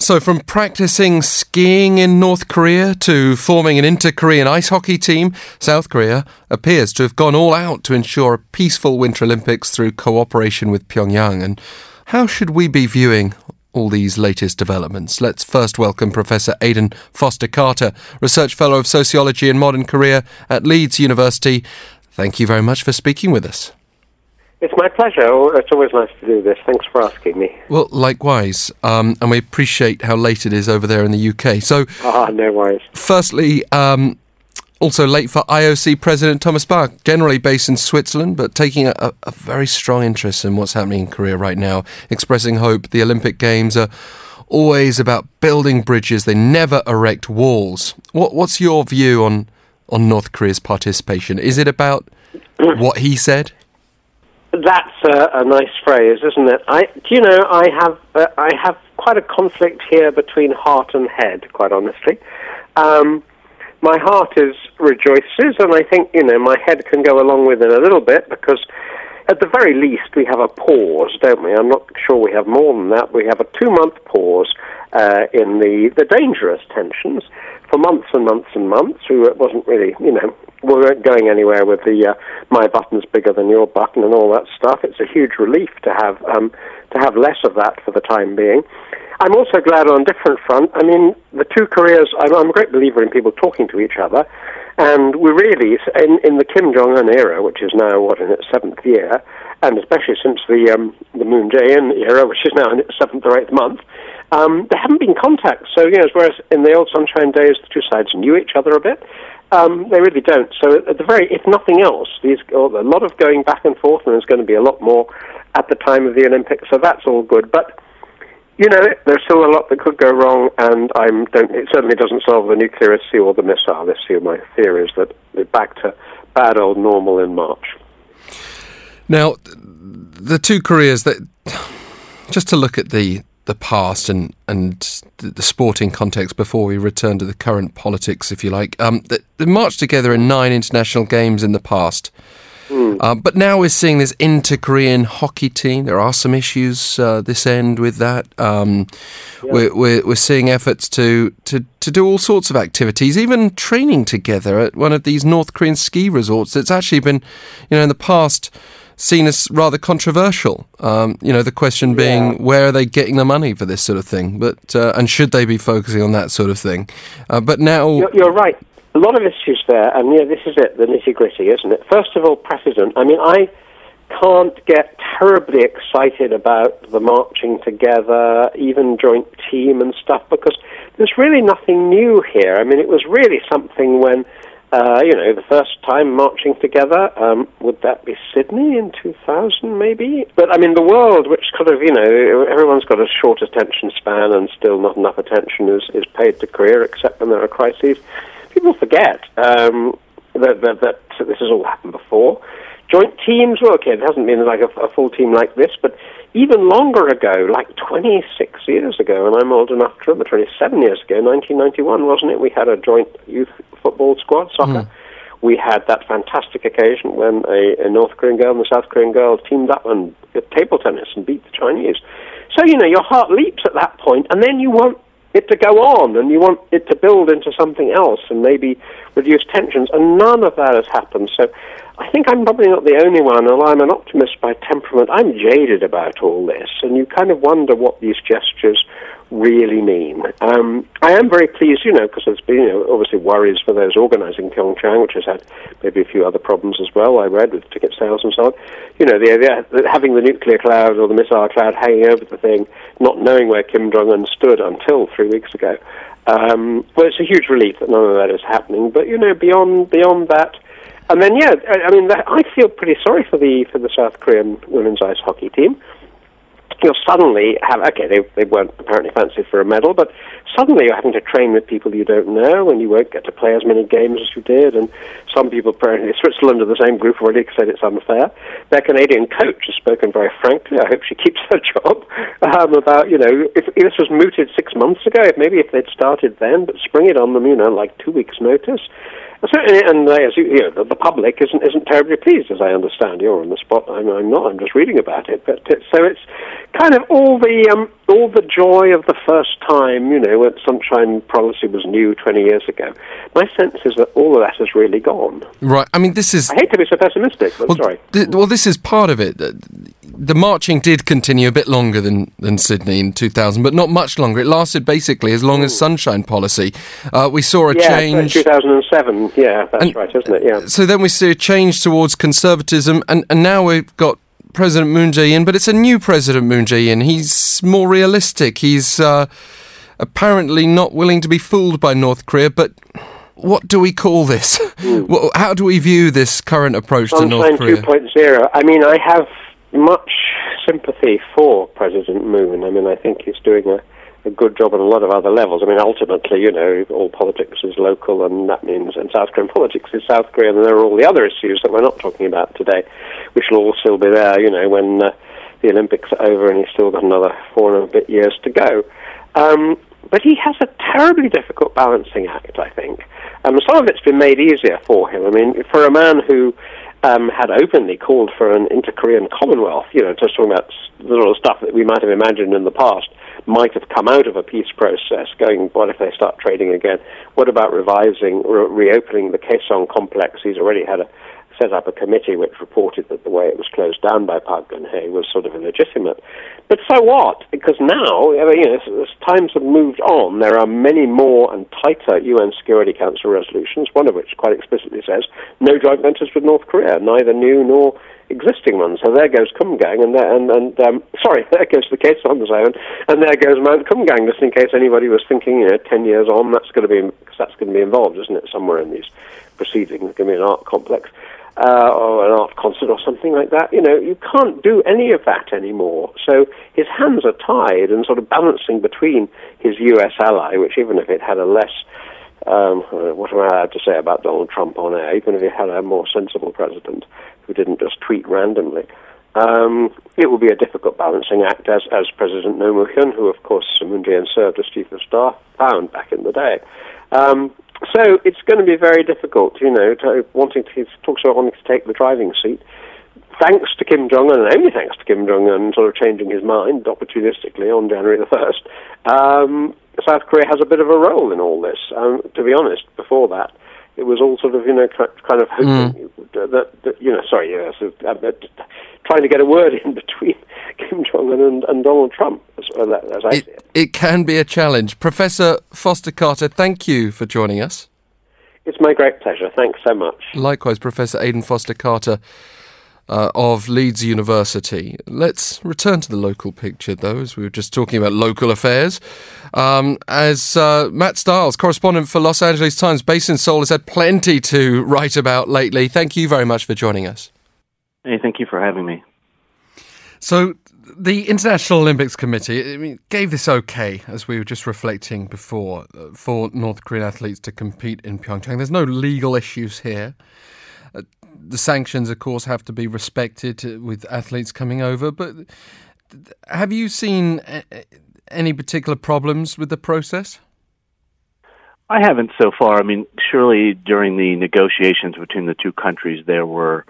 So, from practicing skiing in North Korea to forming an inter Korean ice hockey team, South Korea appears to have gone all out to ensure a peaceful Winter Olympics through cooperation with Pyongyang. And how should we be viewing all these latest developments? Let's first welcome Professor Aidan Foster Carter, Research Fellow of Sociology and Modern Korea at Leeds University. Thank you very much for speaking with us. It's my pleasure. Oh, it's always nice to do this. Thanks for asking me. Well, likewise. Um, and we appreciate how late it is over there in the UK. So, ah, no worries. Firstly, um, also late for IOC President Thomas Bach, generally based in Switzerland, but taking a, a, very strong interest in what's happening in Korea right now, expressing hope the Olympic Games are always about building bridges, they never erect walls. What, what's your view on, on North Korea's participation? Is it about what he said? That's a, a, nice phrase, isn't it? I, do you know, I have uh, I have quite a conflict here between heart and head, quite honestly. Um, my heart is rejoices, and I think you know my head can go along with it a little bit because, at the very least, we have a pause, don't we? I'm not sure we have more than that. We have a two-month pause uh, in the the dangerous tensions for months and months and months. We wasn't really, you know, we weren't going anywhere with the uh, my button's bigger than your button and all that stuff. It's a huge relief to have um, to have less of that for the time being. I'm also glad on a different front. I mean, the two Koreas. I'm, I'm a great believer in people talking to each other, and we really in in the Kim Jong Un era, which is now what in its seventh year, and especially since the um, the Moon Jae-in era, which is now in its seventh or eighth month. Um, there haven't been contacts, so you know, whereas in the old sunshine days, the two sides knew each other a bit. Um, they really don't. So at the very, if nothing else, these a lot of going back and forth, and there's going to be a lot more at the time of the Olympics. So that's all good. But you know, there's still a lot that could go wrong, and I'm don't. It certainly doesn't solve the nuclear issue or the missile issue. My fear is that we're back to bad old normal in March. Now, the two Koreas that just to look at the the past and and the sporting context before we return to the current politics, if you like. Um, they marched together in nine international games in the past. Mm. But now we're seeing this inter-Korean hockey team. There are some issues uh, this end with that. Um, yeah. we're, we're, we're seeing efforts to, to, to do all sorts of activities, even training together at one of these North Korean ski resorts. It's actually been, you know, in the past seen as rather controversial. Um, you know, the question being, yeah. where are they getting the money for this sort of thing? But uh, and should they be focusing on that sort of thing? Uh, but now, you're, you're, right. A lot of issues there, and yeah, this is it, the nitty gritty, isn't it? First of all, precedent. I mean, I can't get terribly excited about the marching together, even joint team and stuff, because there's really nothing new here. I mean, it was really something when uh, you know, the first time marching together, um, would that be Sydney in 2000, maybe? But I mean, the world, which kind of, you know, everyone's got a short attention span and still not enough attention is, is paid to Korea, except when there are crises. People forget um, that, that, that this has all happened before. Joint teams, well, okay, it hasn't been like a, a full team like this, but even longer ago, like 26 years ago, and I'm old enough to remember, 27 years ago, 1991, wasn't it? We had a joint youth football squad, soccer. Mm. We had that fantastic occasion when a, a North Korean girl and a South Korean girl teamed up and did table tennis and beat the Chinese. So, you know, your heart leaps at that point, and then you want it to go on and you want it to build into something else and maybe reduce tensions, and none of that has happened. So I think I'm probably not the only one, although I'm an optimist by temperament. I'm jaded about all this, and you kind of wonder what these gestures really mean. Um, I am very pleased, you know, because there's been you know, obviously worries for those organising Pyeongchang, which has had maybe a few other problems as well. I read with ticket sales and so on. You know, the, the, having the nuclear cloud or the missile cloud hanging over the thing, not knowing where Kim Jong Un stood until three weeks ago. Um, well, it's a huge relief that none of that is happening. But you know, beyond beyond that. And then, yeah, I, I mean, I feel pretty sorry for the for the South Korean women's ice hockey team you'll suddenly have okay they they weren't apparently fancied for a medal but suddenly you're having to train with people you don't know and you won't get to play as many games as you did and some people apparently Switzerland are the same group already said it's unfair their Canadian coach has spoken very frankly I hope she keeps her job um, about you know if, if this was mooted six months ago if maybe if they'd started then but spring it on them you know like two weeks notice Certainly, and uh, as you, you know, the, the, public isn't isn't terribly pleased, as I understand. You're on the spot. I'm, I'm not. I'm just reading about it. But it, so it's kind of all the um, all the joy of the first time. You know, when sunshine policy was new 20 years ago. My sense is that all of that has really gone. Right. I mean, this is. I hate to be so pessimistic, but well, sorry. Th- well, this is part of it. The marching did continue a bit longer than, than Sydney in 2000, but not much longer. It lasted basically as long as sunshine policy. Uh, we saw a yeah, change. 2007. Yeah, that's and, right, isn't it? Yeah. So then we see a change towards conservatism, and, and now we've got President Moon Jae-in, but it's a new President Moon Jae-in. He's more realistic. He's uh, apparently not willing to be fooled by North Korea, but what do we call this? Mm. How do we view this current approach Sunshine to North Korea? 2.0. I mean, I have much sympathy for President Moon. I mean, I think he's doing a a good job on a lot of other levels. I mean, ultimately, you know, all politics is local, and that means, and South Korean politics is South Korea, and there are all the other issues that we're not talking about today, which will all still be there, you know, when uh, the Olympics are over and he's still got another four and a bit years to go. Um, but he has a terribly difficult balancing act, I think. Um, some of it's been made easier for him. I mean, for a man who um, had openly called for an inter-Korean Commonwealth, you know, just talking about the of stuff that we might have imagined in the past, might have come out of a peace process, going, what if they start trading again? What about revising, re- reopening the Kaesong complex? He's already had a set up a committee which reported that the way it was closed down by Park Geun-hye was sort of illegitimate. But so what? Because now, you know, as times have moved on, there are many more and tighter UN Security Council resolutions, one of which quite explicitly says no joint ventures with North Korea, neither new nor existing ones. So there goes Kumgang, and there, and, and um, sorry, there goes the Kaesong Zone, and there goes Mount Kumgang. Just in case anybody was thinking, you know, ten years on, that's going to be cause that's going to be involved, isn't it? Somewhere in these proceedings, there's going to be an art complex. Uh, or an art concert or something like that. You know, you can't do any of that anymore. So his hands are tied and sort of balancing between his U.S. ally, which even if it had a less um, what am I allowed to say about Donald Trump on air, even if he had a more sensible president, who didn't just tweet randomly. Um, it will be a difficult balancing act, as, as President Moo-hyun, who of course Jae-in served as chief of staff, found back in the day. Um, so it's going to be very difficult, you know, to, wanting to talk about wanting to take the driving seat. Thanks to Kim Jong Un, and only thanks to Kim Jong Un, sort of changing his mind opportunistically on January the first. Um, South Korea has a bit of a role in all this. Um, to be honest, before that, it was all sort of you know kind of hoping mm. that, that, you know sorry yeah, so, uh, trying to get a word in between Kim Jong Un and, and, Donald Trump as, well, as I it, see it. It can be a challenge. Professor Foster Carter, thank you for joining us. It's my great pleasure. Thanks so much. Likewise, Professor Aidan Foster Carter uh, of Leeds University. Let's return to the local picture, though, as we were just talking about local affairs. Um, as uh, Matt Stiles, correspondent for Los Angeles Times, based in Seoul, has had plenty to write about lately. Thank you very much for joining us. Hey, thank you for having me. So, the International Olympics Committee I mean, gave this okay, as we were just reflecting before, uh, for North Korean athletes to compete in Pyeongchang. There's no legal issues here the sanctions, of course, have to be respected with athletes coming over. But have you seen any particular problems with the process? I haven't so far. I mean, surely during the negotiations between the two countries, there were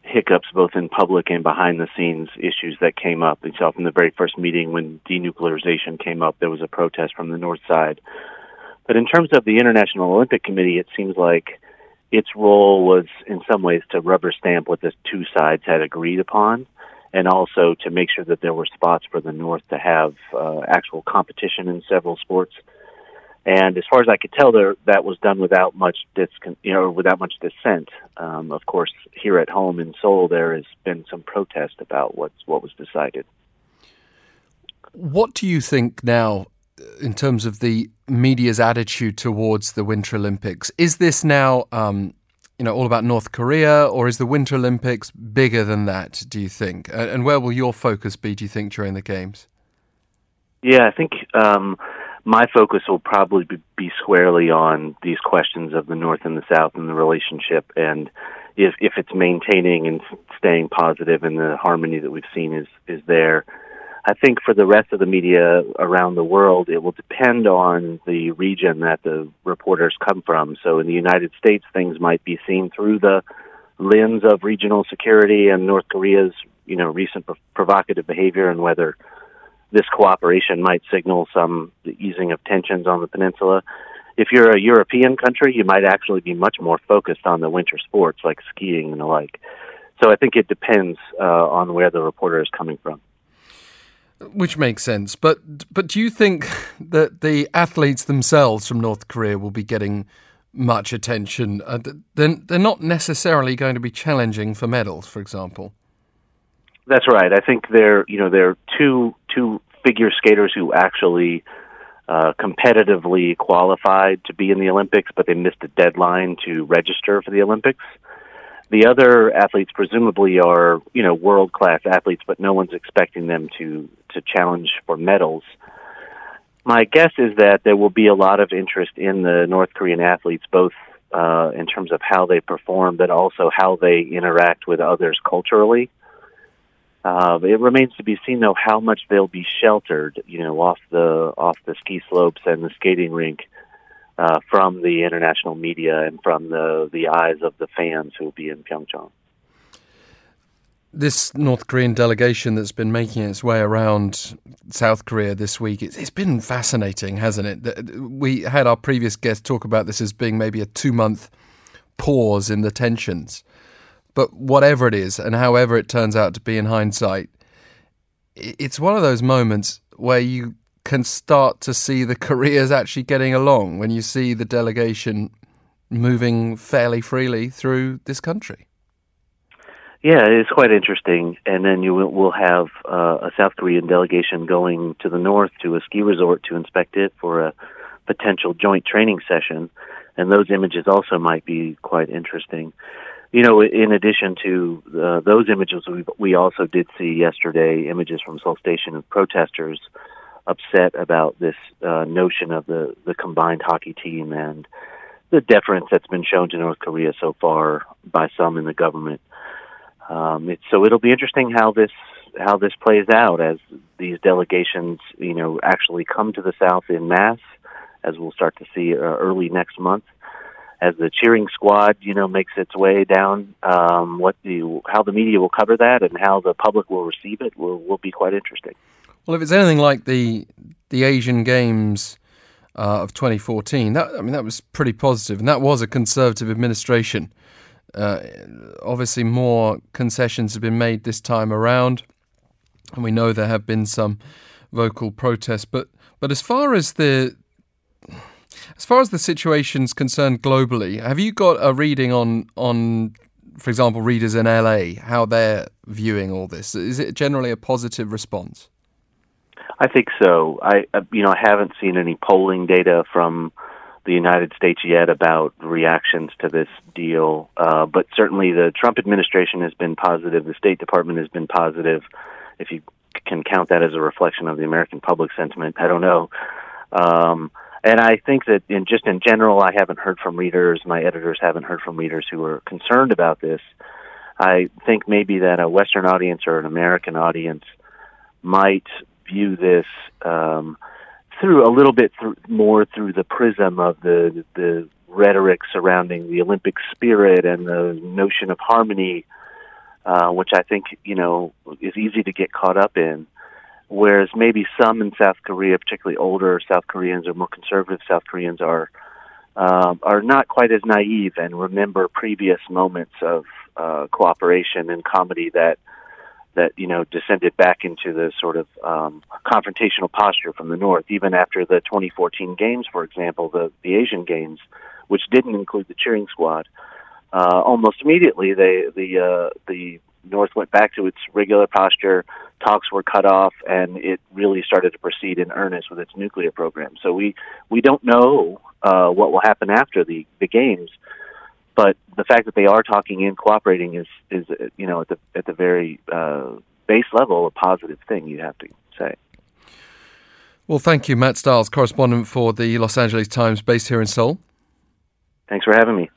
hiccups both in public and behind the scenes issues that came up. You saw from the very first meeting when denuclearization came up, there was a protest from the north side. But in terms of the International Olympic Committee, it seems like its role was in some ways to rubber stamp what the two sides had agreed upon and also to make sure that there were spots for the North to have uh, actual competition in several sports. And as far as I could tell, there that was done without much you know, without much dissent. Um, of course, here at home in Seoul, there has been some protest about what's what was decided. What do you think now in terms of the media's attitude towards the Winter Olympics. Is this now, um, you know, all about North Korea, or is the Winter Olympics bigger than that? Do you think? And where will your focus be? Do you think during the games? Yeah, I think um, my focus will probably be squarely on these questions of the North and the South and the relationship, and if if it's maintaining and staying positive and the harmony that we've seen is is there I think for the rest of the media around the world, it will depend on the region that the reporters come from. So in the United States, things might be seen through the lens of regional security and North Korea's, you know, recent provocative behavior and whether this cooperation might signal some easing of tensions on the peninsula. If you're a European country, you might actually be much more focused on the winter sports like skiing and the like. So I think it depends uh, on where the reporter is coming from. Which makes sense, but but do you think that the athletes themselves from North Korea will be getting much attention? Uh, they're, they're not necessarily going to be challenging for medals, for example. That's right. I think they're you know they're two two figure skaters who actually uh, competitively qualified to be in the Olympics, but they missed a deadline to register for the Olympics. The other athletes presumably are you know world class athletes, but no one's expecting them to to challenge for medals. My guess is that there will be a lot of interest in the North Korean athletes, both uh, in terms of how they perform, but also how they interact with others culturally. Uh, it remains to be seen, though, how much they'll be sheltered, you know, off the off the ski slopes and the skating rink uh, from the international media and from the the eyes of the fans who will be in Pyeongchang. This North Korean delegation that's been making its way around South Korea this week, it's, it's been fascinating, hasn't it? We had our previous guest talk about this as being maybe a two month pause in the tensions. But whatever it is, and however it turns out to be in hindsight, it's one of those moments where you can start to see the Koreas actually getting along when you see the delegation moving fairly freely through this country. Yeah, it's quite interesting. And then you will have uh, a South Korean delegation going to the north to a ski resort to inspect it for a potential joint training session. And those images also might be quite interesting you know, in addition to uh, those images, we, we also did see yesterday images from Seoul Station of protesters upset about this uh, notion of the, the combined hockey team and the deference that's been shown to North Korea so far by some in the government. Um, it's, so it'll be interesting how this how this plays out as these delegations, you know, actually come to the South in mass, as we'll start to see uh, early next month as the cheering squad, you know, makes its way down, um, what the how the media will cover that and how the public will receive it will will be quite interesting. Well, if it's anything like the the Asian Games uh, of 2014, that I mean that was pretty positive, and that was a conservative administration. Uh, obviously, more concessions have been made this time around, and we know there have been some vocal protests. But but as far as the as far as the situation's concerned globally, have you got a reading on on, for example, readers in LA how they're viewing all this? Is it generally a positive response? I think so. I uh, you know I haven't seen any polling data from the United States yet about reactions to this deal, uh, but certainly the Trump administration has been positive. The State Department has been positive. If you can count that as a reflection of the American public sentiment, I don't know. Um, and I think that in just in general, I haven't heard from readers. My editors haven't heard from readers who are concerned about this. I think maybe that a Western audience or an American audience might view this um, through a little bit more through the prism of the the rhetoric surrounding the Olympic spirit and the notion of harmony, uh, which I think you know is easy to get caught up in. Whereas maybe some in South Korea, particularly older South Koreans or more conservative South Koreans, are um, are not quite as naive and remember previous moments of uh, cooperation and comedy that that you know descended back into the sort of um, confrontational posture from the north. Even after the 2014 games, for example, the the Asian games, which didn't include the cheering squad, uh, almost immediately they the uh, the North went back to its regular posture talks were cut off, and it really started to proceed in earnest with its nuclear program. So we we don't know uh, what will happen after the the games, but the fact that they are talking and cooperating is is you know at the at the very uh, base level a positive thing. You have to say. Well, thank you, Matt Stiles, correspondent for the Los Angeles Times, based here in Seoul. Thanks for having me.